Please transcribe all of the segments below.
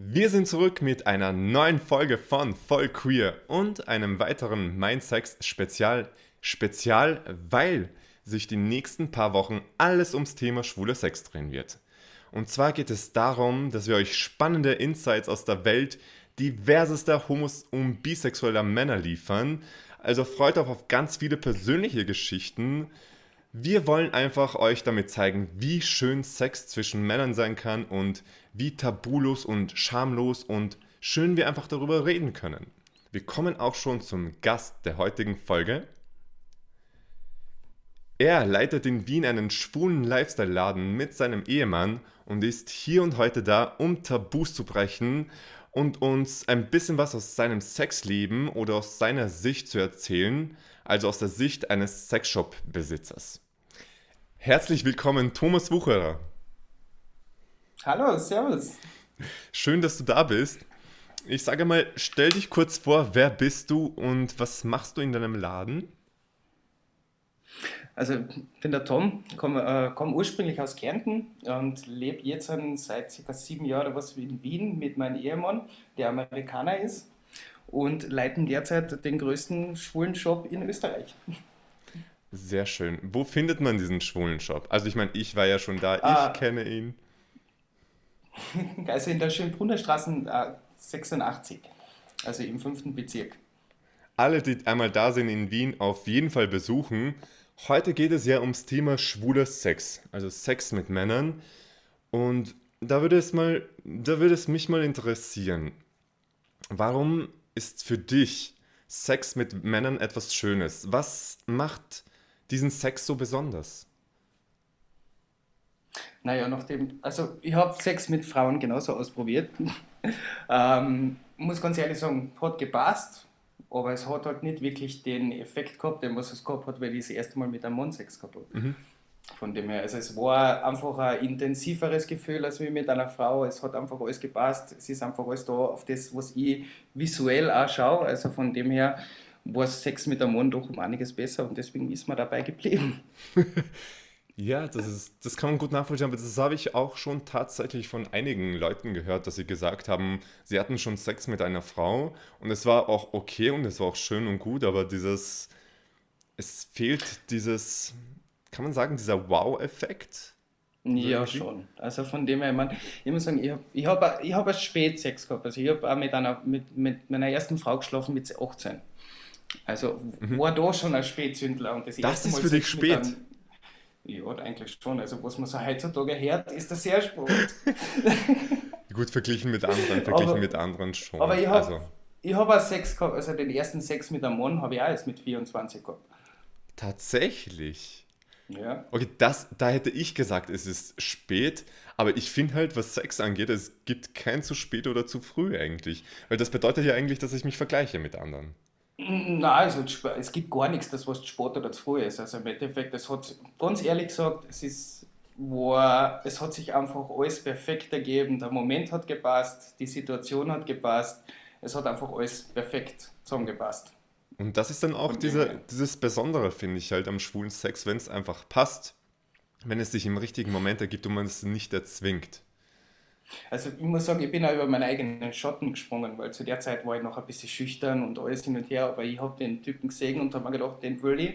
Wir sind zurück mit einer neuen Folge von Voll Queer und einem weiteren Mindsex Spezial. Spezial, weil sich die nächsten paar Wochen alles ums Thema schwuler Sex drehen wird. Und zwar geht es darum, dass wir euch spannende Insights aus der Welt diversester homos- und bisexueller Männer liefern. Also freut euch auf ganz viele persönliche Geschichten. Wir wollen einfach euch damit zeigen, wie schön Sex zwischen Männern sein kann und wie tabulos und schamlos und schön wir einfach darüber reden können. Wir kommen auch schon zum Gast der heutigen Folge. Er leitet in Wien einen schwulen Lifestyle-Laden mit seinem Ehemann und ist hier und heute da, um Tabus zu brechen und uns ein bisschen was aus seinem Sexleben oder aus seiner Sicht zu erzählen, also aus der Sicht eines Sexshop-Besitzers. Herzlich willkommen, Thomas Wucherer. Hallo, servus. Schön, dass du da bist. Ich sage mal, stell dich kurz vor, wer bist du und was machst du in deinem Laden? Also, ich bin der Tom, komme äh, komm ursprünglich aus Kärnten und lebe jetzt seit circa sieben Jahren was in Wien mit meinem Ehemann, der Amerikaner ist, und leiten derzeit den größten schwulen Shop in Österreich. Sehr schön. Wo findet man diesen schwulen Shop? Also, ich meine, ich war ja schon da, ich ah, kenne ihn. Also in der Schönbrunner Straße äh, 86, also im fünften Bezirk. Alle, die einmal da sind in Wien, auf jeden Fall besuchen. Heute geht es ja ums Thema schwuler Sex, also Sex mit Männern. Und da würde es mal, da würde es mich mal interessieren. Warum ist für dich Sex mit Männern etwas Schönes? Was macht diesen Sex so besonders? Naja, nachdem, also ich habe Sex mit Frauen genauso ausprobiert. ähm, muss ganz ehrlich sagen, hat gepasst aber es hat halt nicht wirklich den Effekt gehabt, den was es gehabt hat, weil ich das erste Mal mit einem Mann Sex gehabt habe. Mhm. Von dem her, also es war einfach ein intensiveres Gefühl als wie mit einer Frau. Es hat einfach alles gepasst. Es ist einfach alles da auf das, was ich visuell auch schaue. Also von dem her war Sex mit einem Mann doch um einiges besser und deswegen ist man dabei geblieben. Ja, das, ist, das kann man gut nachvollziehen, aber das habe ich auch schon tatsächlich von einigen Leuten gehört, dass sie gesagt haben, sie hatten schon Sex mit einer Frau und es war auch okay und es war auch schön und gut, aber dieses, es fehlt dieses, kann man sagen, dieser Wow-Effekt? Ja, schon. Also von dem her, ich, mein, ich muss sagen, ich habe ich hab, ich hab spät Sex gehabt. Also ich habe auch mit, einer, mit, mit meiner ersten Frau geschlafen mit 18. Also mhm. war da schon ein Spätzündler. Und das, das ist Mal für dich spät? Einem, ja, eigentlich schon. Also was man so heutzutage hört, ist das sehr spät. Gut verglichen mit anderen, verglichen aber, mit anderen schon. Aber ich habe also. hab auch Sex gehabt, also den ersten Sex mit einem Mann habe ich auch erst mit 24 gehabt. Tatsächlich? Ja. Okay, das, da hätte ich gesagt, es ist spät, aber ich finde halt, was Sex angeht, es gibt kein zu spät oder zu früh eigentlich. Weil das bedeutet ja eigentlich, dass ich mich vergleiche mit anderen. Nein, also es gibt gar nichts, das was Sport oder zu früh ist. Also im Endeffekt, es hat, ganz ehrlich gesagt, es ist, war, es hat sich einfach alles perfekt ergeben. Der Moment hat gepasst, die Situation hat gepasst, es hat einfach alles perfekt zusammengepasst. Und das ist dann auch diese, dieses Besondere, finde ich, halt am schwulen Sex, wenn es einfach passt, wenn es sich im richtigen Moment ergibt und man es nicht erzwingt. Also ich muss sagen, ich bin auch über meinen eigenen Schatten gesprungen, weil zu der Zeit war ich noch ein bisschen schüchtern und alles hin und her, aber ich habe den Typen gesehen und habe mir gedacht, den will ich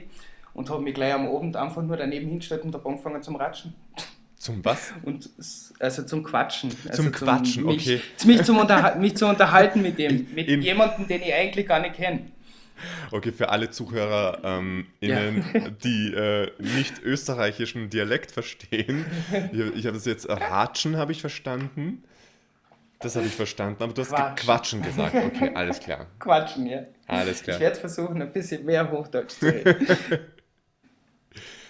und habe mich gleich am Abend einfach nur daneben hingestellt und habe angefangen zum Ratschen. Zum was? Und, also zum Quatschen. Also zum Quatschen, mich, okay. Mich, zum mich zu unterhalten mit dem, mit jemandem, den ich eigentlich gar nicht kenne. Okay, für alle Zuhörer, ähm, ja. die äh, nicht österreichischen Dialekt verstehen. Ich, ich habe es jetzt Ratschen, habe ich verstanden. Das habe ich verstanden, aber du hast Quatsch. Quatschen gesagt. Okay, alles klar. Quatschen, ja. Alles klar. Ich werde versuchen, ein bisschen mehr Hochdeutsch zu reden.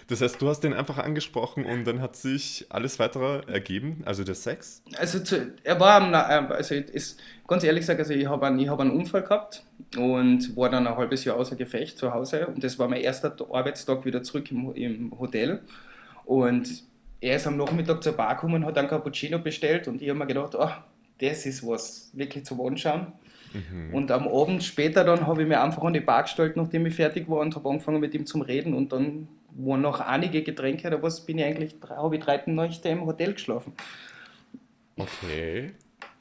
Das heißt, du hast den einfach angesprochen und dann hat sich alles weitere ergeben, also der Sex? Also zu, er war, äh, also ist, ganz ehrlich gesagt, also ich habe einen, hab einen Unfall gehabt und war dann ein halbes Jahr außer Gefecht zu Hause und das war mein erster Arbeitstag wieder zurück im, im Hotel und er ist am Nachmittag zur Bar gekommen und hat einen Cappuccino bestellt und ich habe mir gedacht, oh, das ist was wirklich zum Anschauen. Mhm. Und am Abend später dann habe ich mir einfach an die Bar gestellt, nachdem ich fertig war und habe angefangen mit ihm zu reden und dann waren noch einige Getränke, da bin ich eigentlich, habe ich drei Nächte im Hotel geschlafen. Okay.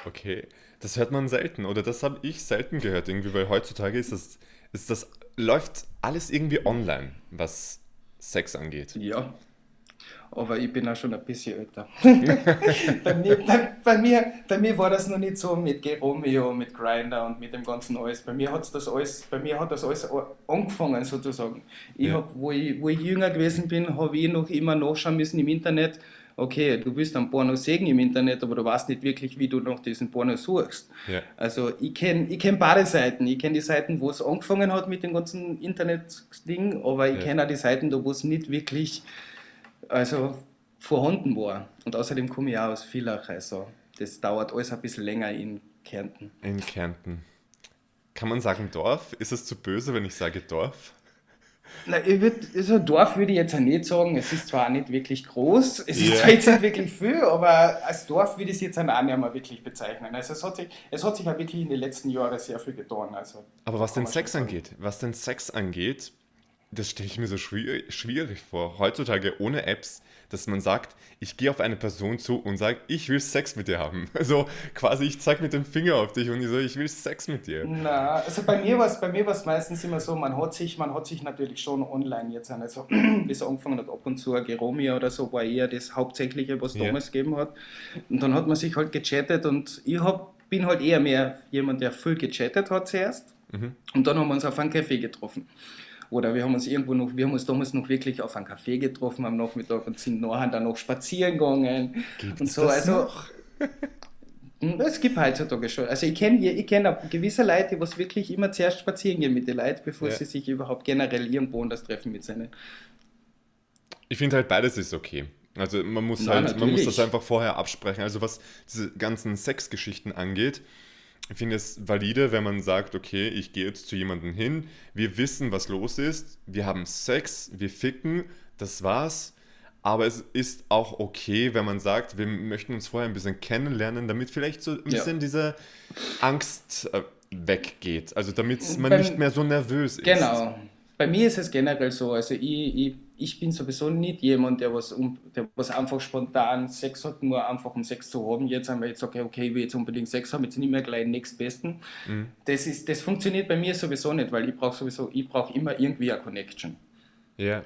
Okay, das hört man selten oder das habe ich selten gehört irgendwie, weil heutzutage ist das, ist das läuft alles irgendwie online, was Sex angeht. Ja, aber ich bin auch schon ein bisschen älter. bei, mir, bei, bei, mir, bei mir war das noch nicht so mit Geromeo, mit Grinder und mit dem ganzen alles. Bei mir, hat's das alles, bei mir hat das alles angefangen sozusagen. Ich ja. hab, wo, ich, wo ich jünger gewesen bin, habe ich noch immer nachschauen müssen im Internet, okay, du willst ein Porno sehen im Internet, aber du weißt nicht wirklich, wie du nach diesen Porno suchst. Ja. Also ich kenne ich kenn beide Seiten. Ich kenne die Seiten, wo es angefangen hat mit dem ganzen Internet-Ding, aber ich ja. kenne auch die Seiten, wo es nicht wirklich also vorhanden war. Und außerdem komme ich auch aus Villach, also das dauert alles ein bisschen länger in Kärnten. In Kärnten. Kann man sagen Dorf? Ist es zu böse, wenn ich sage Dorf? Na, ich würd, also Dorf würde ich jetzt auch nicht sagen. Es ist zwar nicht wirklich groß, es ist yeah. zwar jetzt nicht wirklich viel, aber als Dorf würde ich es jetzt auch nicht mehr wirklich bezeichnen. Also es hat sich, es hat sich auch wirklich in den letzten Jahren sehr viel getan. Also, aber was den Sex angeht, was den Sex angeht, das stelle ich mir so schwierig, schwierig, vor. Heutzutage ohne Apps, dass man sagt, ich gehe auf eine Person zu und sage, ich will Sex mit dir haben. Also quasi, ich zeige mit dem Finger auf dich und ich so, ich will Sex mit dir. Na, also bei mir war es bei mir war's meistens immer so, man hat sich, man hat sich natürlich schon online jetzt an, also bis angefangen hat, ab und zu ein Geromia oder so, war eher das Hauptsächliche, was yeah. damals gegeben hat. Und dann hat man sich halt gechattet und ich hab, bin halt eher mehr jemand, der viel gechattet hat zuerst. Mhm. Und dann haben wir uns auf einen Café getroffen. Oder wir haben uns irgendwo noch, wir haben uns damals noch wirklich auf einen Café getroffen am Nachmittag und sind nachher dann noch spazieren gegangen Gibt's und so. also noch? Hm, es gibt heutzutage schon. Also ich kenne ich kenn gewisse Leute, die wirklich immer zuerst spazieren gehen mit den Leuten, bevor ja. sie sich überhaupt generell irgendwo anders treffen mit seinen. Ich finde halt beides ist okay. Also man muss Na, halt, man muss das einfach vorher absprechen. Also was diese ganzen Sexgeschichten angeht, ich finde es valide, wenn man sagt, okay, ich gehe jetzt zu jemandem hin, wir wissen, was los ist, wir haben Sex, wir ficken, das war's. Aber es ist auch okay, wenn man sagt, wir möchten uns vorher ein bisschen kennenlernen, damit vielleicht so ein bisschen ja. diese Angst äh, weggeht. Also damit man Beim, nicht mehr so nervös ist. Genau. Bei mir ist es generell so, also ich, ich ich bin sowieso nicht jemand, der was, der was einfach spontan Sex hat, nur einfach um Sex zu haben. Jetzt haben wir jetzt sage, okay, ich will jetzt unbedingt Sex haben, jetzt nicht mehr gleich nächstbesten. Mhm. Das, ist, das funktioniert bei mir sowieso nicht, weil ich brauche sowieso, ich brauche immer irgendwie eine Connection. Ja.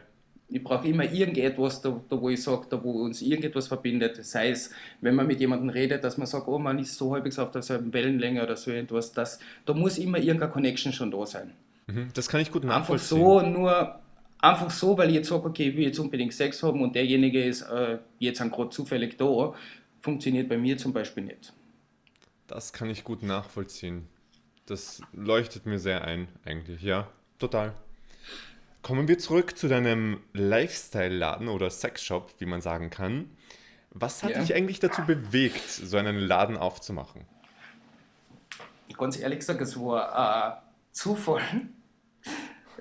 Ich brauche immer irgendetwas, da, da wo ich sage, da wo uns irgendetwas verbindet. Sei es, wenn man mit jemandem redet, dass man sagt, oh, man ist so halbwegs auf derselben Wellenlänge oder so etwas. Das, da muss immer irgendeine Connection schon da sein. Mhm. Das kann ich gut nachvollziehen. Einfach so nur einfach so, weil ich jetzt sage, okay, ich will jetzt unbedingt Sex haben und derjenige ist äh, jetzt gerade zufällig da, funktioniert bei mir zum Beispiel nicht. Das kann ich gut nachvollziehen. Das leuchtet mir sehr ein, eigentlich. Ja, total. Kommen wir zurück zu deinem Lifestyle-Laden oder Sexshop, wie man sagen kann. Was hat ja. dich eigentlich dazu bewegt, so einen Laden aufzumachen? Ganz ehrlich gesagt, es war äh, Zufall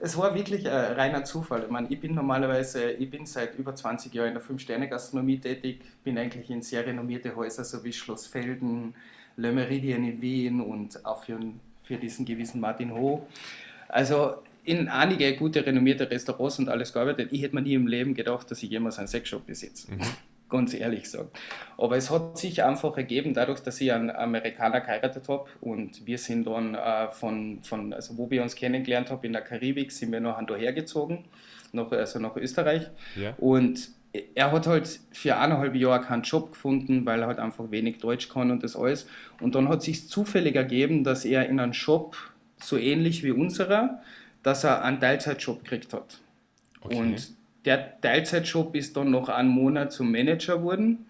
es war wirklich ein reiner Zufall. Ich meine, ich bin normalerweise, ich bin seit über 20 Jahren in der Fünf-Sterne-Gastronomie tätig, bin eigentlich in sehr renommierte Häuser, so wie Schloss Felden, Le Meridien in Wien und auch für, für diesen gewissen Martin Ho. Also in einige gute renommierte Restaurants und alles gearbeitet. Ich hätte mir nie im Leben gedacht, dass ich jemals einen Sexshop besitze. Mhm ganz ehrlich sagen. Aber es hat sich einfach ergeben, dadurch, dass ich einen Amerikaner geheiratet habe und wir sind dann äh, von, von, also wo wir uns kennengelernt haben in der Karibik, sind wir nachher hergezogen, nach, also nach Österreich. Ja. Und er hat halt für eineinhalb Jahre keinen Job gefunden, weil er halt einfach wenig Deutsch kann und das alles. Und dann hat sich zufällig ergeben, dass er in einem Job, so ähnlich wie unserer, dass er einen Teilzeitjob gekriegt hat. Okay. Und der Teilzeitjob ist dann noch einen Monat zum Manager geworden.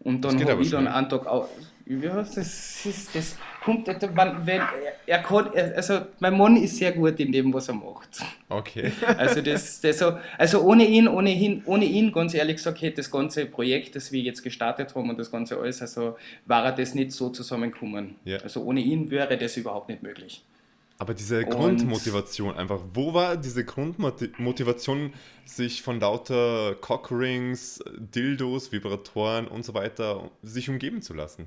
Und dann habe ich dann einen Tag auch. Ja, das ist, das kommt, wenn, er kann, also mein Mann ist sehr gut in dem, was er macht. Okay. Also das, das so, also ohne ihn, ohnehin, ohne ihn, ganz ehrlich gesagt, hätte das ganze Projekt, das wir jetzt gestartet haben und das ganze alles, also war das nicht so zusammengekommen. Ja. Also ohne ihn wäre das überhaupt nicht möglich. Aber diese und Grundmotivation einfach, wo war diese Grundmotivation, sich von lauter Cockrings, Dildos, Vibratoren und so weiter sich umgeben zu lassen?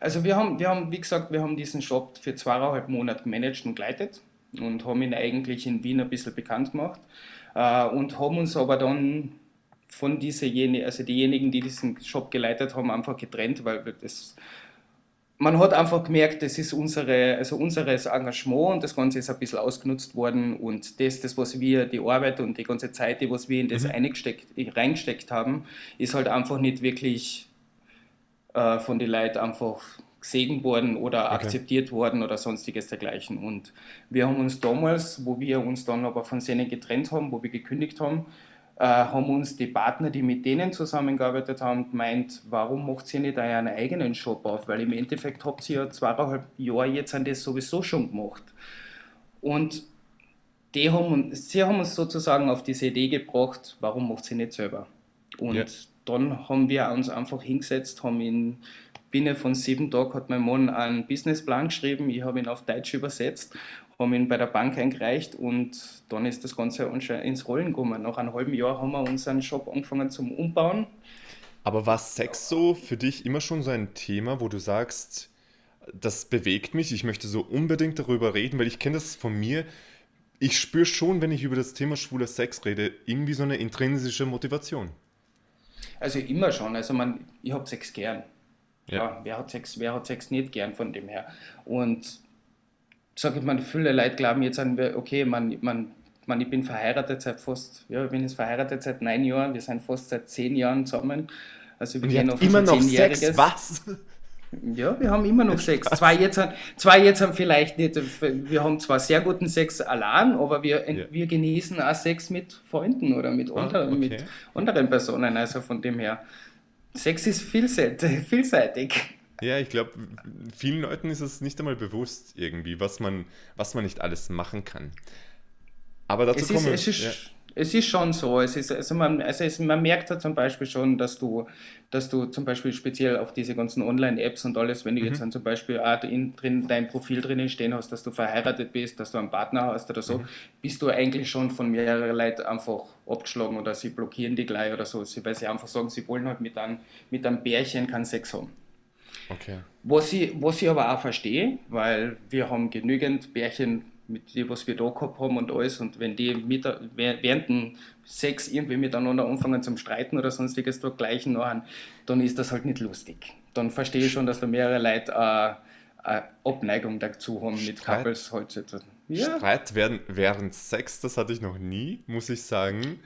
Also wir haben, wir haben, wie gesagt, wir haben diesen Shop für zweieinhalb Monate gemanagt und geleitet und haben ihn eigentlich in Wien ein bisschen bekannt gemacht äh, und haben uns aber dann von diesen, also diejenigen, die diesen Shop geleitet haben, einfach getrennt, weil das man hat einfach gemerkt, das ist unsere, also unseres Engagement und das Ganze ist ein bisschen ausgenutzt worden und das, das was wir, die Arbeit und die ganze Zeit, die was wir in das mhm. reingesteckt haben, ist halt einfach nicht wirklich äh, von den Leuten einfach gesegnet worden oder okay. akzeptiert worden oder sonstiges dergleichen. Und wir haben uns damals, wo wir uns dann aber von Senen getrennt haben, wo wir gekündigt haben, haben uns die Partner, die mit denen zusammengearbeitet haben, gemeint, warum macht ihr nicht euren eigenen Shop auf? Weil im Endeffekt habt ihr ja zweieinhalb Jahre jetzt an das sowieso schon gemacht. Und die haben, sie haben uns sozusagen auf diese Idee gebracht, warum macht sie nicht selber? Und ja. dann haben wir uns einfach hingesetzt, haben in binnen von sieben Tagen hat mein Mann einen Businessplan geschrieben, ich habe ihn auf Deutsch übersetzt haben ihn bei der Bank eingereicht und dann ist das Ganze ins Rollen gekommen. Nach einem halben Jahr haben wir unseren Shop angefangen zum Umbauen. Aber war Sex so für dich immer schon so ein Thema, wo du sagst, das bewegt mich, ich möchte so unbedingt darüber reden, weil ich kenne das von mir. Ich spüre schon, wenn ich über das Thema schwuler Sex rede, irgendwie so eine intrinsische Motivation. Also immer schon. Also man, ich habe Sex gern. Ja. ja. wer, hat Sex, wer hat Sex nicht gern von dem her? Und sage ich mal, viele Leute glauben jetzt an, okay, man, man, man, ich bin verheiratet seit fast, ja, ich bin jetzt verheiratet seit neun Jahren, wir sind fast seit zehn Jahren zusammen. Also wir gehen auf immer noch Sex, was? Ja, wir haben immer noch Sex. Zwei jetzt, zwei jetzt haben vielleicht nicht, wir haben zwar sehr guten Sex allein, aber wir, ja. wir genießen auch Sex mit Freunden oder mit, ah, anderen, okay. mit anderen Personen. Also von dem her, Sex ist vielseitig. Ja, ich glaube, vielen Leuten ist es nicht einmal bewusst irgendwie, was man, was man nicht alles machen kann. Aber dazu es kommen ist, es, ist, ja. es ist schon so. Es ist, also man, also es, man merkt ja zum Beispiel schon, dass du, dass du zum Beispiel speziell auf diese ganzen Online-Apps und alles, wenn du mhm. jetzt dann zum Beispiel auch in, drin, dein Profil drinnen stehen hast, dass du verheiratet bist, dass du einen Partner hast oder so, mhm. bist du eigentlich schon von mehreren Leuten einfach abgeschlagen oder sie blockieren die gleich oder so, weil sie einfach sagen, sie wollen halt mit einem, mit einem Bärchen keinen Sex haben. Okay. Was ich, was ich aber auch verstehe, weil wir haben genügend Bärchen, mit denen was wir da gehabt haben und alles, und wenn die mit, während dem Sex irgendwie miteinander anfangen zum Streiten oder sonstiges gleichen nachher, dann ist das halt nicht lustig. Dann verstehe ich schon, dass da mehrere Leute äh, eine Abneigung dazu haben mit Streit, Couples heutzutage. Ja. Streit während, während Sex, das hatte ich noch nie, muss ich sagen.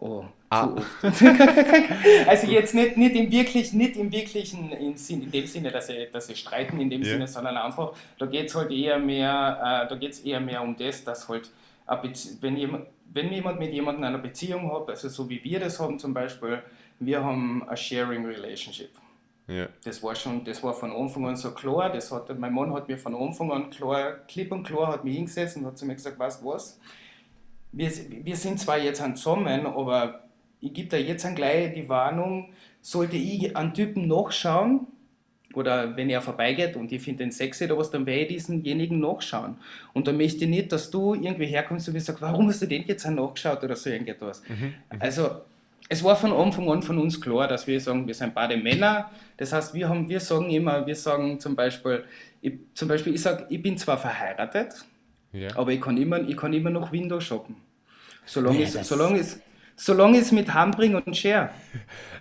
Oh, ah. also jetzt nicht, nicht im wirklich, nicht im wirklichen in, in dem Sinne, dass sie, dass sie streiten in dem yeah. Sinne, sondern einfach, da geht es halt eher mehr, äh, da geht eher mehr um das, dass halt, wenn jemand, wenn jemand mit jemandem eine Beziehung hat, also so wie wir das haben zum Beispiel, wir haben a sharing relationship. Yeah. Das war schon, das war von Anfang an so klar, das hat, mein Mann hat mir von Anfang an klar, klipp und klar, hat mich hingesetzt und hat zu mir gesagt, weißt du was, wir, wir sind zwar jetzt an zusammen, aber ich gebe da jetzt an gleich die Warnung, sollte ich einen Typen nachschauen, oder wenn er vorbeigeht und ich finde den sexy oder was, dann werde ich diesenjenigen nachschauen. Und dann möchte ich nicht, dass du irgendwie herkommst und mir sagst, warum hast du den jetzt nachgeschaut oder so irgendetwas. Mhm, mhm, also es war von Anfang an von uns klar, dass wir sagen, wir sind beide Männer. Das heißt, wir, haben, wir sagen immer, wir sagen zum Beispiel, ich, zum Beispiel, ich sage, ich bin zwar verheiratet, ja. Aber ich kann, immer, ich kann immer noch Windows shoppen. Solange, ja, es, solange, es, solange es mit Handbring und Share.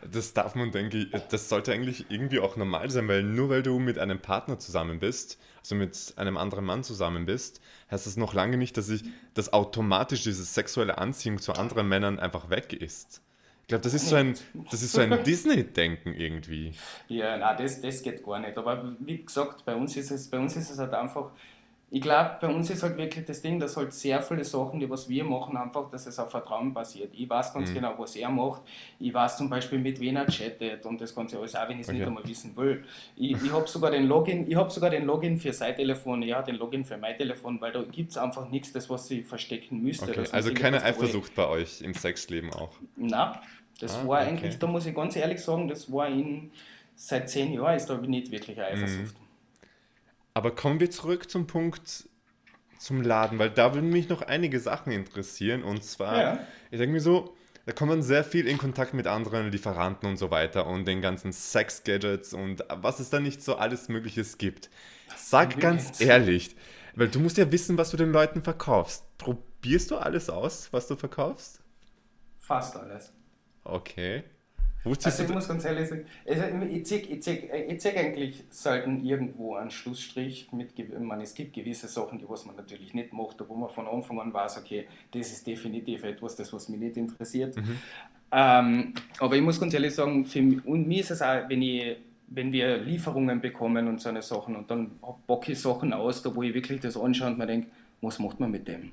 Das darf man, denke ich, das sollte eigentlich irgendwie auch normal sein, weil nur weil du mit einem Partner zusammen bist, also mit einem anderen Mann zusammen bist, heißt das noch lange nicht, dass ich, dass automatisch diese sexuelle Anziehung zu anderen Männern einfach weg ist. Ich glaube, das ist so ein, so ein Disney-Denken irgendwie. Ja, nein, das, das geht gar nicht. Aber wie gesagt, bei uns ist es, bei uns ist es halt einfach, ich glaube, bei uns ist halt wirklich das Ding, dass halt sehr viele Sachen, die was wir machen, einfach, dass es auf Vertrauen basiert. Ich weiß ganz mhm. genau, was er macht. Ich weiß zum Beispiel, mit wem er chattet und das Ganze alles, auch wenn ich es okay. nicht einmal wissen will. Ich, ich habe sogar den Login, ich habe sogar den Login für sein Telefon, ja, den Login für mein Telefon, weil da gibt es einfach nichts, das was sie verstecken müsste. Okay. Also keine Eifersucht bei euch im Sexleben auch? Nein, das ah, war okay. eigentlich, da muss ich ganz ehrlich sagen, das war in, seit zehn Jahren ist da nicht wirklich eine Eifersucht. Mhm. Aber kommen wir zurück zum Punkt zum Laden, weil da würden mich noch einige Sachen interessieren. Und zwar, ja. ich denke mir so, da kommt man sehr viel in Kontakt mit anderen Lieferanten und so weiter und den ganzen Sex-Gadgets und was es da nicht so alles Mögliches gibt. Sag ganz ehrlich, weil du musst ja wissen, was du den Leuten verkaufst. Probierst du alles aus, was du verkaufst? Fast alles. Okay. Also ich muss ganz ehrlich sagen, also ich zieh eigentlich selten irgendwo einen Schlussstrich mit, man, es gibt gewisse Sachen, die was man natürlich nicht macht, wo man von Anfang an weiß, okay, das ist definitiv etwas, das was mich nicht interessiert. Mhm. Ähm, aber ich muss ganz ehrlich sagen, für mich, und mir ist es auch, wenn ich wenn wir Lieferungen bekommen und so eine Sachen und dann bocke ich Sachen aus, da wo ich wirklich das anschaue und mir denke, was macht man mit dem?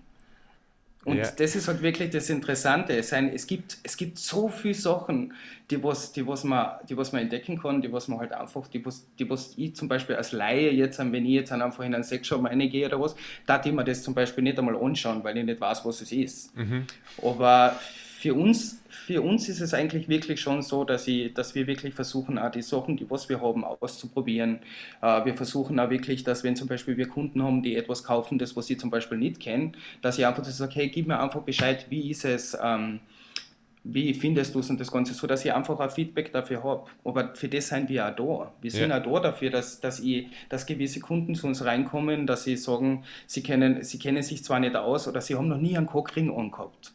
Und ja. das ist halt wirklich das Interessante. Es, ein, es, gibt, es gibt so viele Sachen, die, was, die, was, man, die was man entdecken kann, die was man halt einfach, die was, die was ich zum Beispiel als Laie jetzt, wenn ich jetzt einfach in einen Sexshop reingehe oder was, da ich mir das zum Beispiel nicht einmal anschauen, weil ich nicht weiß, was es ist. Mhm. Aber für uns, für uns ist es eigentlich wirklich schon so, dass, ich, dass wir wirklich versuchen, auch die Sachen, die was wir haben, auszuprobieren. Äh, wir versuchen auch wirklich, dass wenn zum Beispiel wir Kunden haben, die etwas kaufen, das was sie zum Beispiel nicht kennen, dass ich einfach sage, hey, gib mir einfach Bescheid, wie ist es, ähm, wie findest du es und das Ganze, so dass ich einfach ein Feedback dafür habe. Aber für das sind wir auch da. Wir sind ja. auch da dafür, dass, dass, ich, dass gewisse Kunden zu uns reinkommen, dass sie sagen, sie kennen, sie kennen sich zwar nicht aus oder sie haben noch nie einen Cockring angehabt.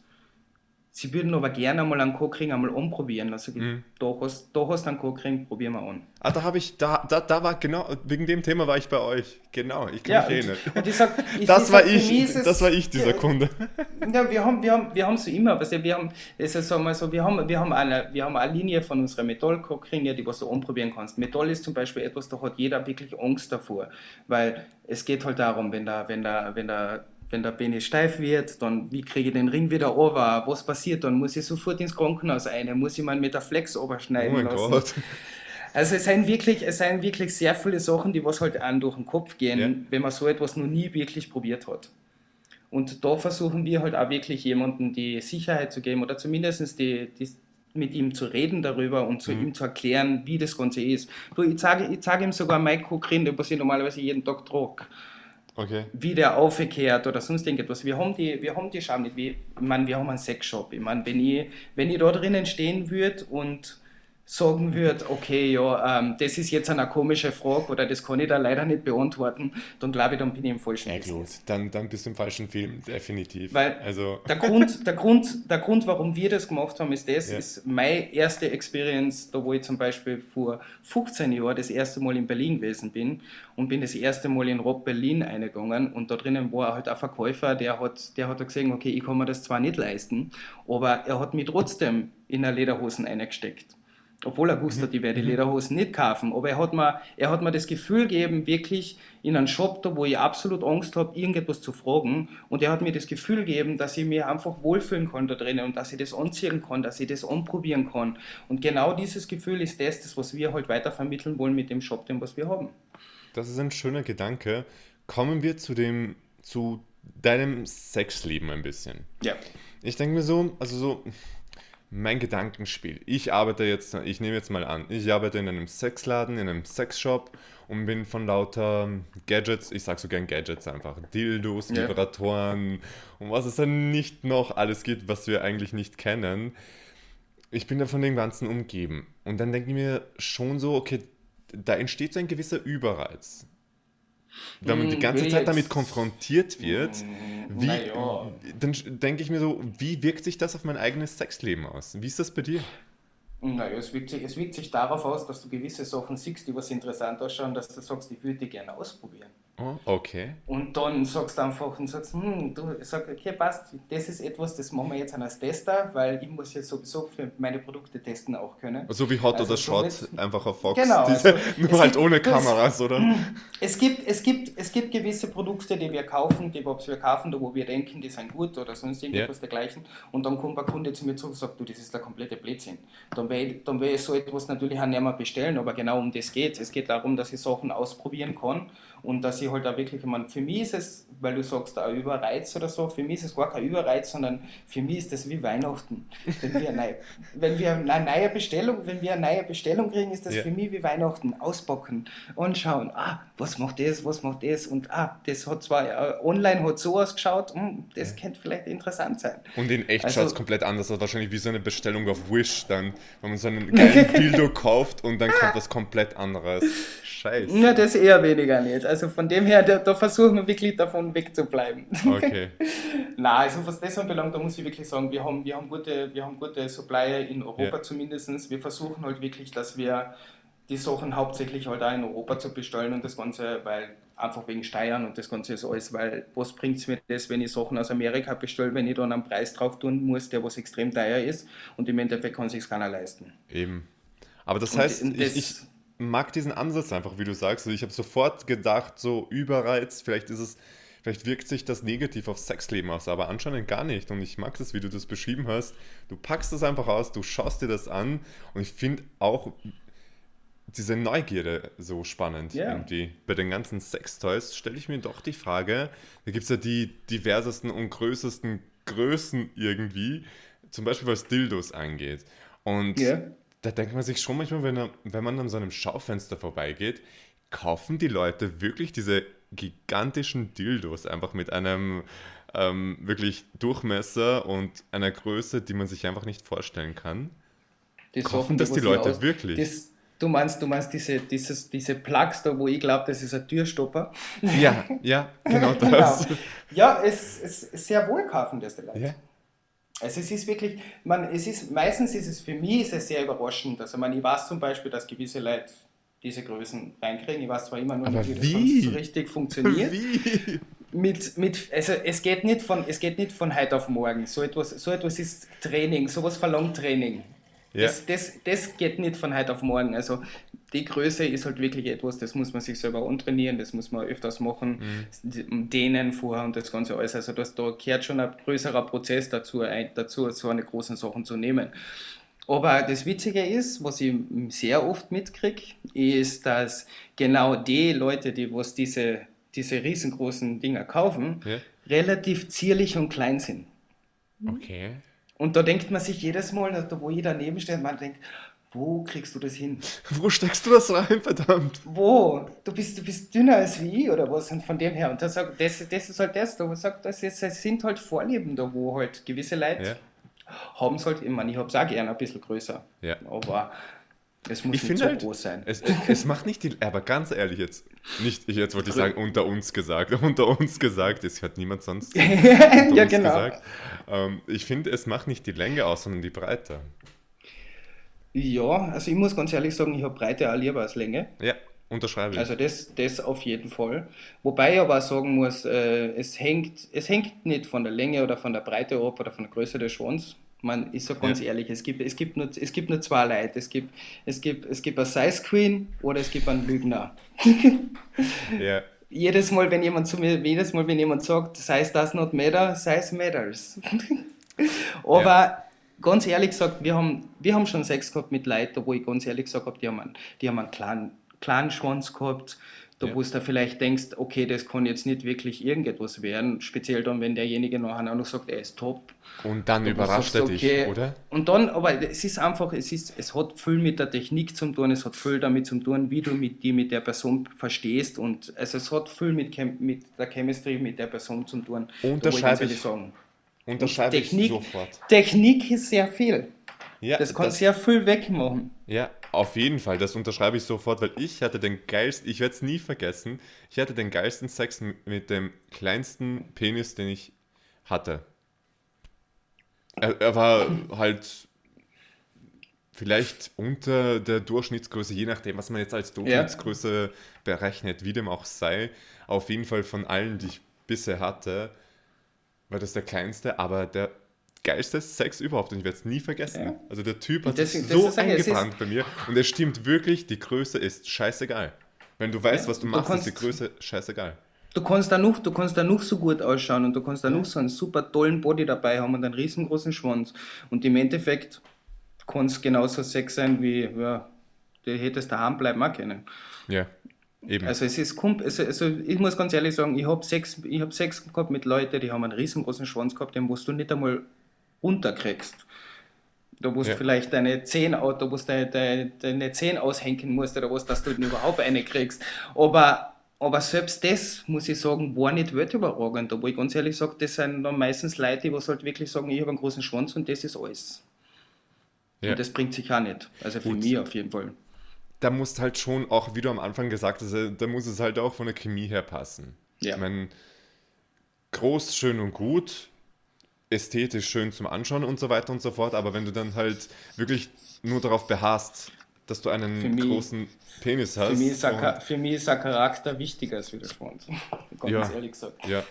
Sie würden aber gerne mal einen Cockring einmal anprobieren. Also mhm. da, hast, da hast du einen Cockring, probieren wir an. Ah, da habe ich, da, da, da war genau, wegen dem Thema war ich bei euch. Genau, ich kann ja, mich erinnern. Und ich sag, ich, das, ich war sag, ich, es, das war ich, dieser ja, Kunde. Ja, wir haben, wir haben, wir haben so immer, also wir haben, also sagen wir so, wir haben, wir haben eine, wir haben eine Linie von unserer Metall-Cockringe, die was du anprobieren kannst. Metall ist zum Beispiel etwas, da hat jeder wirklich Angst davor, weil es geht halt darum, wenn da, wenn da, wenn da wenn der Penis steif wird, dann wie kriege ich den Ring wieder over? Was passiert dann? Muss ich sofort ins Krankenhaus ein? Muss ich mal mit der Flex oberschneiden oh mein lassen? Gott. Also es sind wirklich, es sind wirklich sehr viele Sachen, die was halt an durch den Kopf gehen, ja. wenn man so etwas noch nie wirklich probiert hat. Und da versuchen wir halt auch wirklich jemandem die Sicherheit zu geben oder zumindest die, die mit ihm zu reden darüber und zu mhm. ihm zu erklären, wie das Ganze ist. Du, ich sage ich sag ihm sogar mein Kokrin, was ich normalerweise jeden Tag trage okay. wie der aufgekehrt oder sonst irgendetwas. Wir haben die, wir haben die Scham nicht. Wir, ich meine, wir haben einen Sexshop. Ich meine, wenn ich, wenn ich da drinnen stehen würde und sagen würde, okay, ja, ähm, das ist jetzt eine komische Frage oder das kann ich da leider nicht beantworten, dann glaube ich, dann bin ich im falschen ja, gut, dann, dann bist du im falschen Film, definitiv. Weil also. der, Grund, der, Grund, der Grund, warum wir das gemacht haben, ist das, ja. ist meine erste Experience, da wo ich zum Beispiel vor 15 Jahren das erste Mal in Berlin gewesen bin und bin das erste Mal in Rob Berlin eingegangen und da drinnen war halt ein Verkäufer, der hat, der hat gesehen, okay, ich kann mir das zwar nicht leisten, aber er hat mich trotzdem in eine Lederhosen eingesteckt obwohl er wusste, mhm. die werde die mhm. Lederhosen nicht kaufen. Aber er hat, mir, er hat mir das Gefühl gegeben, wirklich in einem Shop, da wo ich absolut Angst habe, irgendetwas zu fragen. Und er hat mir das Gefühl gegeben, dass ich mir einfach wohlfühlen kann da drinnen und dass ich das anziehen kann, dass ich das anprobieren kann. Und genau dieses Gefühl ist das, das was wir halt weiter vermitteln wollen mit dem Shop, dem was wir haben. Das ist ein schöner Gedanke. Kommen wir zu dem, zu deinem Sexleben ein bisschen. Ja. Ich denke mir so, also so mein Gedankenspiel. Ich arbeite jetzt, ich nehme jetzt mal an, ich arbeite in einem Sexladen, in einem Sexshop und bin von lauter Gadgets, ich sag so gern Gadgets einfach, Dildos, Vibratoren yeah. und was es dann nicht noch alles gibt, was wir eigentlich nicht kennen. Ich bin da von dem Ganzen umgeben. Und dann denke ich mir schon so, okay, da entsteht so ein gewisser Überreiz wenn man die hm, ganze Zeit damit konfrontiert wird, wie, ja. dann denke ich mir so, wie wirkt sich das auf mein eigenes Sexleben aus? Wie ist das bei dir? Naja, es wirkt, sich, es wirkt sich darauf aus, dass du gewisse Sachen siehst, die was interessant ausschauen, dass du sagst, ich würde die gerne ausprobieren. Oh, okay. Und dann sagst du einfach und sagst, hm, du sagst, okay, passt, das ist etwas, das machen wir jetzt als Tester, weil ich muss ja sowieso für meine Produkte testen auch können. So wie Hot also oder Shot, so einfach auf Fox. Genau. Diese, also, nur halt gibt, ohne Kameras, es, oder? Es gibt, es, gibt, es gibt gewisse Produkte, die wir kaufen, die wir kaufen, wo wir denken, die sind gut oder sonst irgendwas yeah. dergleichen. Und dann kommt ein Kunde zu mir zurück und sagt, du, das ist der komplette Blödsinn. Dann will, dann will ich so etwas natürlich auch nicht mehr bestellen, aber genau um das geht es. Es geht darum, dass ich Sachen ausprobieren kann und dass ich halt auch wirklich, ich meine, für mich ist es, weil du sagst, ein Überreiz oder so, für mich ist es gar kein Überreiz, sondern für mich ist das wie Weihnachten. Wenn wir eine, wenn wir eine neue Bestellung, wenn wir eine neue Bestellung kriegen, ist das ja. für mich wie Weihnachten. Auspacken, anschauen, ah, was macht das, was macht das und ah, das hat zwar äh, online hat so ausgeschaut, hm, das ja. könnte vielleicht interessant sein. Und in echt also, schaut es komplett anders aus, wahrscheinlich wie so eine Bestellung auf Wish dann, wenn man so einen geilen Dildo kauft und dann kommt was komplett anderes. Scheiße. Ja, das eher weniger nicht. Also von dem dem her, da, da, versuchen wir wirklich davon wegzubleiben. Okay. Nein, also was das anbelangt, da muss ich wirklich sagen, wir haben, wir haben, gute, wir haben gute Supplier in Europa ja. zumindest. Wir versuchen halt wirklich, dass wir die Sachen hauptsächlich halt auch in Europa zu bestellen und das Ganze, weil einfach wegen Steuern und das Ganze ist alles, weil was bringt es mir das, wenn ich Sachen aus Amerika bestelle, wenn ich dann einen Preis drauf tun muss, der was extrem teuer ist und im Endeffekt kann sich keiner leisten. Eben. Aber das heißt, und, das, ich, ich, mag diesen Ansatz einfach, wie du sagst. Also ich habe sofort gedacht, so Überreiz, vielleicht ist es, vielleicht wirkt sich das negativ aufs Sexleben aus, aber anscheinend gar nicht. Und ich mag das, wie du das beschrieben hast. Du packst das einfach aus, du schaust dir das an und ich finde auch diese Neugierde so spannend yeah. irgendwie. Bei den ganzen Sextoys stelle ich mir doch die Frage, da gibt es ja die diversesten und größesten Größen irgendwie, zum Beispiel was Dildos angeht. Und yeah. Da denkt man sich schon manchmal, wenn, er, wenn man an so einem Schaufenster vorbeigeht, kaufen die Leute wirklich diese gigantischen Dildos einfach mit einem ähm, wirklich Durchmesser und einer Größe, die man sich einfach nicht vorstellen kann? Die kaufen das die Leute aus, wirklich? Das, Du meinst, du meinst diese, dieses, diese Plugs da, wo ich glaube, das ist ein Türstopper? Ja, ja, genau das. genau. Ja, es, ist sehr wohl kaufen das die Leute. Ja. Also es ist wirklich, man, es ist, meistens ist es für mich ist es sehr überraschend. Also man, ich weiß zum Beispiel, dass gewisse Leute diese Größen reinkriegen. Ich weiß zwar immer nur nicht, wie das so richtig funktioniert. Wie? Mit, mit, also es geht, nicht von, es geht nicht von heute auf morgen. So etwas, so etwas ist Training, sowas verlangt Training. Ja. Das, das, das geht nicht von heute auf morgen. Also die Größe ist halt wirklich etwas, das muss man sich selber antrainieren, das muss man öfters machen, mhm. dehnen vorher und das Ganze alles. Also das, da gehört schon ein größerer Prozess dazu, ein, dazu, so eine großen Sachen zu nehmen. Aber das Witzige ist, was ich sehr oft mitkriege, ist, dass genau die Leute, die was diese, diese riesengroßen Dinger kaufen, ja. relativ zierlich und klein sind. Okay. Und da denkt man sich jedes Mal, wo ich daneben stehe, man denkt, wo kriegst du das hin? Wo steckst du das rein, verdammt? Wo? Du bist, du bist dünner als wie ich oder was? Und von dem her. Und da sagt, das, das ist halt das, da sagt, das, ist, das sind halt Vorlieben da, wo halt gewisse Leute ja. haben es halt, ich meine, ich habe es auch gerne ein bisschen größer. Ja. Aber es muss ich nicht so halt, groß sein. Es, es, macht nicht die, aber ganz ehrlich jetzt, nicht, ich jetzt wollte ich sagen, unter uns gesagt, unter uns gesagt, es hat niemand sonst ja, genau. gesagt. Ähm, ich finde, es macht nicht die Länge aus, sondern die Breite. Ja, also ich muss ganz ehrlich sagen, ich habe Breite auch lieber als Länge. Ja, unterschreibe ich. Also das, das auf jeden Fall. Wobei ich aber auch sagen muss, äh, es, hängt, es hängt nicht von der Länge oder von der Breite ab oder von der Größe des Schwanz man ist so ganz ja. ehrlich, es gibt, es, gibt nur, es gibt nur zwei Leute. Es gibt, es gibt, es gibt eine Size Queen oder es gibt einen Lügner. ja. Jedes Mal, wenn jemand zu mir, jedes Mal, wenn jemand sagt, Size does not matter, Size matters. Aber ja. ganz ehrlich gesagt, wir haben, wir haben schon Sex gehabt mit Leuten, wo ich ganz ehrlich gesagt habe, die haben einen, die haben einen kleinen, kleinen Schwanz gehabt da ja. wo du vielleicht denkst, okay, das kann jetzt nicht wirklich irgendetwas werden, speziell dann, wenn derjenige nachher auch noch sagt, er ist top. Und dann da überrascht er dich, okay. oder? Und dann, aber es ist einfach, es ist, es hat viel mit der Technik zu tun, es hat viel damit zu tun, wie du mit die mit der Person verstehst und also es hat viel mit, mit der Chemistry mit der Person zu tun. Unterschreibe ich, sagen. Unterschreibe Technik, ich sofort. Technik ist sehr viel. Ja, das kann das, sehr viel wegmachen. Ja, auf jeden Fall, das unterschreibe ich sofort, weil ich hatte den geilsten, ich werde es nie vergessen, ich hatte den geilsten Sex mit dem kleinsten Penis, den ich hatte. Er, er war halt vielleicht unter der Durchschnittsgröße, je nachdem, was man jetzt als Durchschnittsgröße ja. berechnet, wie dem auch sei. Auf jeden Fall von allen, die ich bisher hatte, war das der kleinste, aber der geilste Sex überhaupt und ich werde es nie vergessen. Ja. Also der Typ hat sich so eingebrannt bei mir und es stimmt wirklich, die Größe ist scheißegal. Wenn du weißt, ja, was du, du machst, kannst, ist die Größe scheißegal. Du kannst da noch, du kannst da noch so gut ausschauen und du kannst da ja. noch so einen super tollen Body dabei haben und einen riesengroßen Schwanz und im Endeffekt kann es genauso Sex sein wie, ja, du hättest daheim bleiben auch können. Ja. Eben. Also es ist also, also ich muss ganz ehrlich sagen, ich habe Sex, hab Sex gehabt mit Leuten, die haben einen riesengroßen Schwanz gehabt, den musst du nicht einmal runterkriegst. Da musst ja. vielleicht deine 10, da musst deine, deine, deine 10 aushängen musst oder was, dass du überhaupt eine kriegst. Aber, aber selbst das, muss ich sagen, war nicht weltüberragend. Wo ich ganz ehrlich sage, das sind dann meistens Leute, die halt wirklich sagen, ich habe einen großen Schwanz und das ist alles. Ja. Und das bringt sich auch nicht. Also für und mich auf jeden Fall. da muss halt schon auch, wie du am Anfang gesagt hast, äh, da muss es halt auch von der Chemie her passen. Ja. Ich meine, groß, schön und gut, ästhetisch schön zum Anschauen und so weiter und so fort, aber wenn du dann halt wirklich nur darauf beharrst, dass du einen mich- großen Penis hast. Für mich, ist ein, für mich ist ein Charakter wichtiger als wie der Schwanz. Ganz Ja. ehrlich gesagt. ja,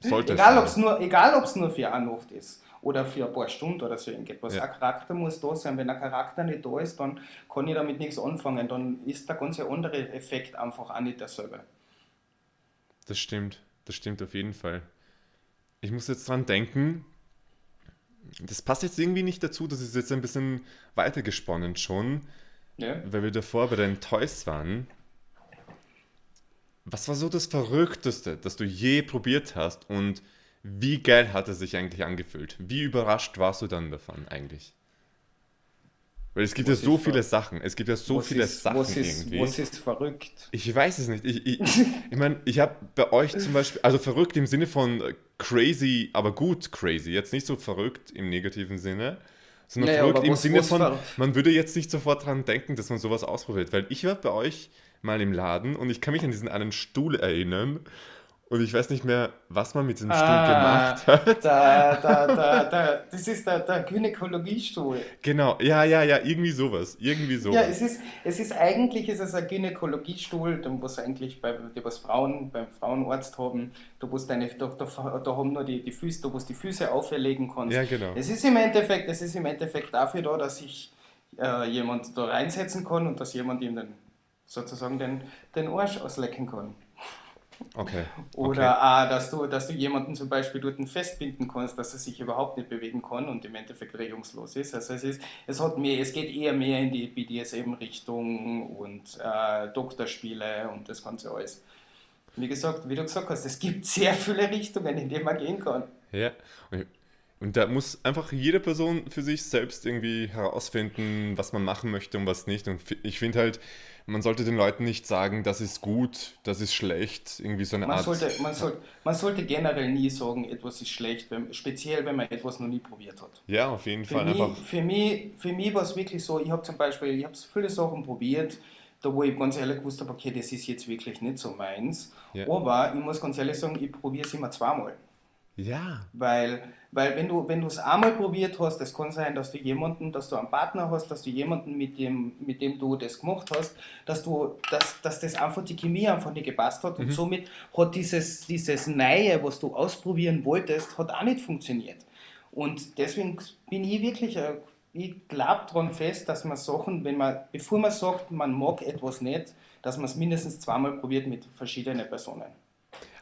sollte Egal, ob es nur, egal, ob's nur für eine Nacht ist oder für ein paar Stunden oder so irgendetwas. Ja. Ein Charakter muss da sein. Wenn ein Charakter nicht da ist, dann kann ich damit nichts anfangen. Dann ist der ganze andere Effekt einfach auch nicht derselbe. Das stimmt, das stimmt auf jeden Fall. Ich muss jetzt dran denken, das passt jetzt irgendwie nicht dazu, das ist jetzt ein bisschen weitergesponnen schon, Ja? weil wir davor bei den Toys waren. Was war so das Verrückteste, das du je probiert hast und wie geil hat es sich eigentlich angefühlt? Wie überrascht warst du dann davon eigentlich? Weil es gibt Was ja so viele Sachen, es gibt ja so was viele ist, Sachen was ist, irgendwie. Was ist verrückt? Ich weiß es nicht. Ich, ich, ich meine, ich habe bei euch zum Beispiel, also verrückt im Sinne von crazy, aber gut crazy. Jetzt nicht so verrückt im negativen Sinne, sondern Naja, verrückt im was- Sinne von, man würde jetzt nicht sofort dran denken, dass man sowas ausprobiert. Weil ich war bei euch mal im Laden und ich kann mich an diesen einen Stuhl erinnern und ich weiß nicht mehr, was man mit diesem Stuhl Ah. gemacht hat. Da, da, da, da, das ist der, der Gynäkologiestuhl. Genau, ja, ja, ja, irgendwie sowas. Irgendwie sowas. Ja, es ist, es ist eigentlich ist es ein Gynäkologiestuhl, da was eigentlich bei die was Frauen beim Frauenarzt haben, da wo deine da, da, da haben nur die, die Füße, du die Füße auferlegen kannst. Ja, genau. Es ist im Endeffekt, es ist im Endeffekt dafür da, dass sich äh, jemand da reinsetzen kann und dass jemand ihm den sozusagen den, den Arsch auslecken kann. Okay. Oder okay. auch, dass du, dass du jemanden zum Beispiel dort festbinden kannst, dass er sich überhaupt nicht bewegen kann und im Endeffekt regungslos ist. Also es, ist, es, hat mehr, es geht eher mehr in die BDSM-Richtung und äh, Doktorspiele und das Ganze alles. Wie gesagt, wie du gesagt hast, es gibt sehr viele Richtungen, in die man gehen kann. Ja. Und- da muss einfach jede Person für sich selbst irgendwie herausfinden, was man machen möchte und was nicht. Und ich finde halt, man sollte den Leuten nicht sagen, das ist gut, das ist schlecht, irgendwie so eine Man Art. sollte, man, soll, man sollte generell nie sagen, etwas ist schlecht, wenn, speziell wenn man etwas noch nie probiert hat. ja, auf jeden Für Fall mich, für mich, für mich war es wirklich so, ich habe zum Beispiel, ich habe viele Sachen probiert, da wo ich ganz ehrlich gewusst habe, okay, das ist jetzt wirklich nicht so meins. Ja. Aber ich muss ganz ehrlich sagen, ich probiere es immer zweimal. Ja, Weil, weil wenn du wenn du es einmal probiert hast, es kann sein, dass du jemanden, dass du einen Partner hast, dass du jemanden, mit dem, mit dem du das gemacht hast, dass du, dass, dass das einfach die Chemie einfach nicht gepasst hat und somit hat dieses, dieses Neue, was du ausprobieren wolltest, hat auch nicht funktioniert. Und deswegen bin ich wirklich, äh, ich glaube daran fest, dass man Sachen, wenn man, bevor man sagt, man mag etwas nicht, dass man es mindestens zweimal probiert mit verschiedenen Personen.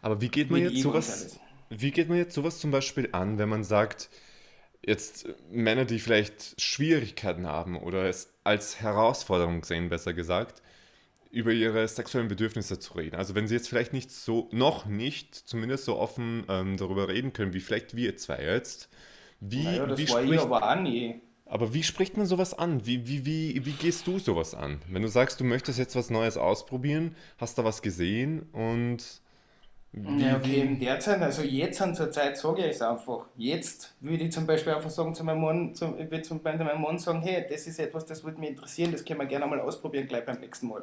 aber wie geht man Mit jetzt sowas. Wie geht man jetzt sowas zum Beispiel an, wenn man sagt, jetzt Männer, die vielleicht Schwierigkeiten haben oder es als Herausforderung sehen, besser gesagt, über ihre sexuellen Bedürfnisse zu reden. Also wenn sie jetzt vielleicht nicht so, noch nicht, zumindest so offen ähm, darüber reden können, wie vielleicht wir zwei jetzt. Wie, Naja, das wie war ich spricht, aber auch nie. aber wie spricht man sowas an? Wie, wie, wie, wie gehst du sowas an? Wenn du sagst, du möchtest jetzt was Neues ausprobieren, hast da was gesehen und wie, Ja, okay, in der Zeit, also jetzt an zur Zeit sage ich es einfach. Jetzt würde ich zum Beispiel einfach sagen zu meinem Mann, zum, ich würde zum Beispiel meinem Mann sagen, hey, das ist etwas, das würde mich interessieren, das können wir gerne mal ausprobieren, gleich beim nächsten Mal.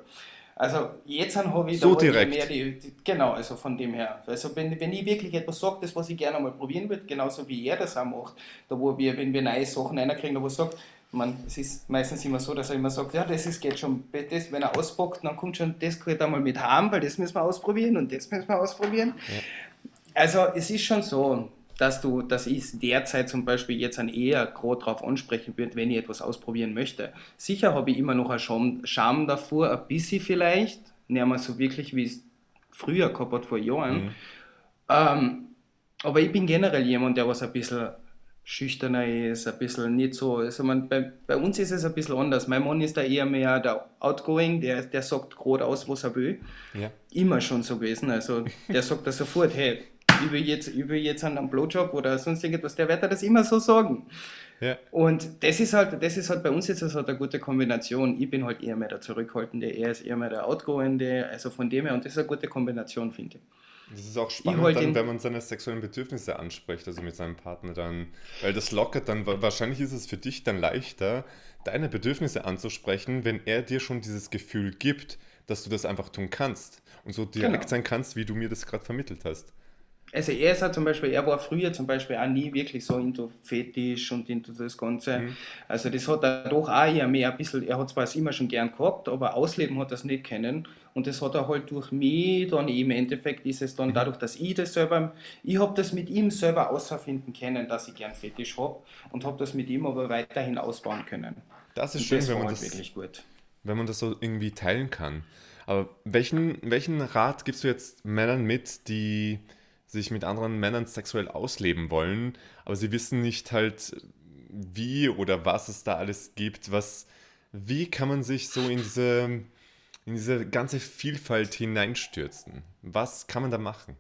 Also jetzt habe ich So da ich direkt. mehr die, die, genau, also von dem her. Also wenn, wenn ich wirklich etwas sage, das was ich gerne mal probieren würde, genauso wie er das auch macht, da wo wir, wenn wir neue Sachen reinkriegen, da wo er sagt, man, es ist meistens immer so, dass er immer sagt, ja, das ist, geht schon, das, wenn er auspackt, dann kommt schon, das gehört einmal mit heim, weil das müssen wir ausprobieren und das müssen wir ausprobieren. Also es ist schon so, dass du, dass ich derzeit zum Beispiel jetzt an eher gerade darauf ansprechen würde, wenn ich etwas ausprobieren möchte. Sicher habe ich immer noch einen Scham, Scham davor, ein bisschen vielleicht, nicht mehr so wirklich, wie es früher gehabt vor Jahren. Ähm, aber ich bin generell jemand, der was ein bisschen schüchterner ist, ein bisschen nicht so. Also man, bei, bei uns ist es ein bisschen anders. Mein Mann ist da eher mehr der Outgoing, der, der sagt gerade aus, was er will ja. immer schon so gewesen. Also der sagt da sofort, hey, ich will jetzt, ich will jetzt einen Blowjob oder sonst irgendwas, der wird das immer so sagen. Ja. Und das ist halt, das ist halt bei uns jetzt also eine gute Kombination. Ich bin halt eher mehr der Zurückhaltende, er ist eher mehr der Outgoende, also von dem her, und das ist eine gute Kombination, finde ich. Das ist auch spannend, dann, wenn man seine sexuellen Bedürfnisse anspricht, also mit seinem Partner dann, weil das lockert dann, wahrscheinlich ist es für dich dann leichter, deine Bedürfnisse anzusprechen, wenn er dir schon dieses Gefühl gibt, dass du das einfach tun kannst und so direkt genau. sein kannst, wie du mir das gerade vermittelt hast also er ist halt zum Beispiel, er war früher zum Beispiel auch nie wirklich so into Fetisch und into das Ganze. Mhm. Also das hat er doch auch eher mehr ein bisschen, er hat zwar immer schon gern gehabt, aber ausleben hat er es nicht kennen. Und das hat er halt durch mich dann im Endeffekt ist es dann mhm. dadurch, dass ich das selber, ich habe das mit ihm selber außerfinden können, dass ich gern Fetisch habe und habe das mit ihm aber weiterhin ausbauen können. Das ist und schön, das wenn man halt das wirklich gut. wenn man das so irgendwie teilen kann. Aber welchen, welchen Rat gibst du jetzt Männern mit, die sich mit anderen Männern sexuell ausleben wollen, aber sie wissen nicht halt, wie oder was es da alles gibt. Was, wie kann man sich so in diese, in diese ganze Vielfalt hineinstürzen? Was kann man da machen?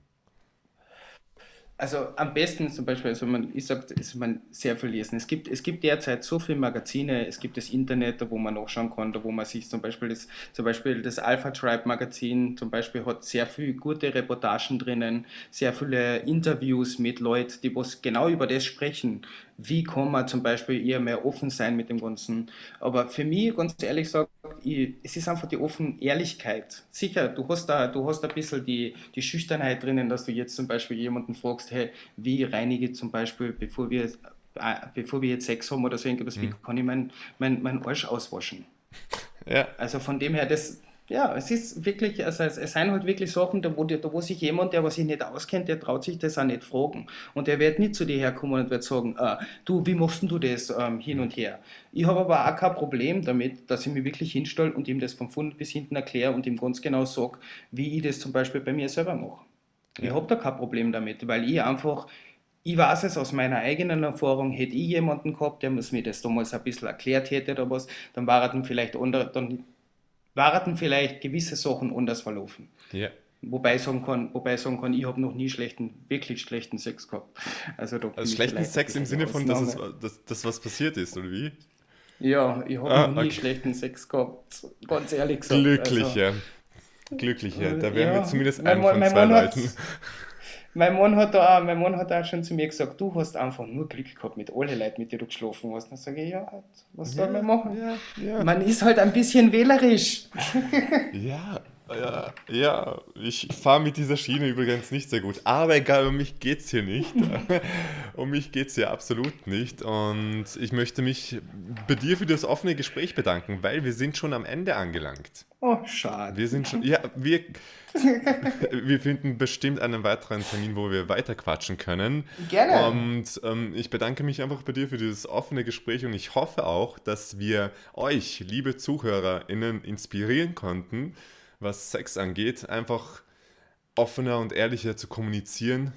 also am besten zum Beispiel, also man, ich sage, ist man sehr viel lesen. Es gibt, es gibt derzeit so viele Magazine, es gibt das Internet, wo man nachschauen kann, da wo man sich zum Beispiel das, zum Beispiel das Alpha Tribe Magazin zum Beispiel hat sehr viele gute Reportagen drinnen, sehr viele Interviews mit Leuten, die was genau über das sprechen, wie kann man zum Beispiel eher mehr offen sein mit dem Ganzen. Aber für mich, ganz ehrlich gesagt, ich, es ist einfach die offen Ehrlichkeit. Sicher, du hast da, du hast ein bisschen die, die Schüchternheit drinnen, dass du jetzt zum Beispiel jemanden fragst, hey, wie reinige ich zum Beispiel, bevor wir, äh, bevor wir jetzt Sex haben oder so irgendwas, mhm. wie kann ich meinen mein, mein Arsch auswaschen? Ja. Also von dem her, das, ja, es ist wirklich, also es, es sind halt wirklich Sachen, da wo, die, da wo sich jemand, der was sich nicht auskennt, der traut sich das auch nicht fragen. Und der wird nicht zu dir herkommen und wird sagen, ah, du, wie machst du das ähm, hin und her? Ich habe aber auch kein Problem damit, dass ich mich wirklich hinstelle und ihm das von vorn bis hinten erkläre und ihm ganz genau sage, wie ich das zum Beispiel bei mir selber mache. Ja. Ich habe da kein Problem damit, weil ich einfach, ich weiß es aus meiner eigenen Erfahrung, hätte ich jemanden gehabt, der mir das damals ein bisschen erklärt hätte oder was, dann war er dann vielleicht andere, dann waren vielleicht gewisse Sachen anders verlaufen. Ja. Wobei ich sagen kann, wobei ich sagen kann, ich habe noch nie schlechten, wirklich schlechten Sex gehabt. Also, also schlechten Sex im Sinne von, dass, es, dass, dass was passiert ist, oder wie? Ja, ich habe ah, noch nie okay. schlechten Sex gehabt, ganz ehrlich gesagt. Glücklicher. Also, Glücklicher, da wären ja, wir zumindest ein von zwei Leuten. Mein Mann, hat da auch, mein Mann hat auch schon zu mir gesagt, du hast einfach nur Glück gehabt mit allen Leuten, mit denen du geschlafen hast. Dann sage ich, ja, was soll ja, man machen? Ja, ja. Man ist halt ein bisschen wählerisch. Ja, ja, ja, ich fahre mit dieser Schiene übrigens nicht sehr gut. Aber egal, um mich geht es hier nicht. um mich geht es hier absolut nicht. Und ich möchte mich bei dir für das offene Gespräch bedanken, weil wir sind schon am Ende angelangt. Oh, schade. Wir sind schon, ja, wir, wir finden bestimmt einen weiteren Termin, wo wir weiter quatschen können. Gerne. Und ähm, ich bedanke mich einfach bei dir für dieses offene Gespräch und ich hoffe auch, dass wir euch, liebe ZuhörerInnen, inspirieren konnten, was Sex angeht, einfach offener und ehrlicher zu kommunizieren.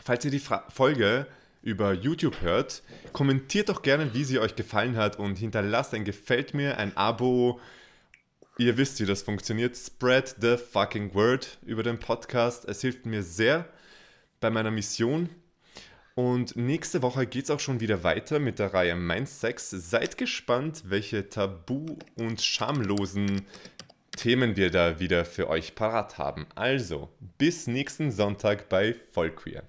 Falls ihr die Fra Folge über YouTube hört, kommentiert doch gerne, wie sie euch gefallen hat und hinterlasst ein Gefällt mir, ein Abo. Ihr wisst, wie das funktioniert. Spread the fucking word über den Podcast. Es hilft mir sehr bei meiner Mission. Und nächste Woche geht es auch schon wieder weiter mit der Reihe Mind Sex. Seid gespannt, welche tabu- und schamlosen Themen wir da wieder für euch parat haben. Also, bis nächsten Sonntag bei Vollqueer.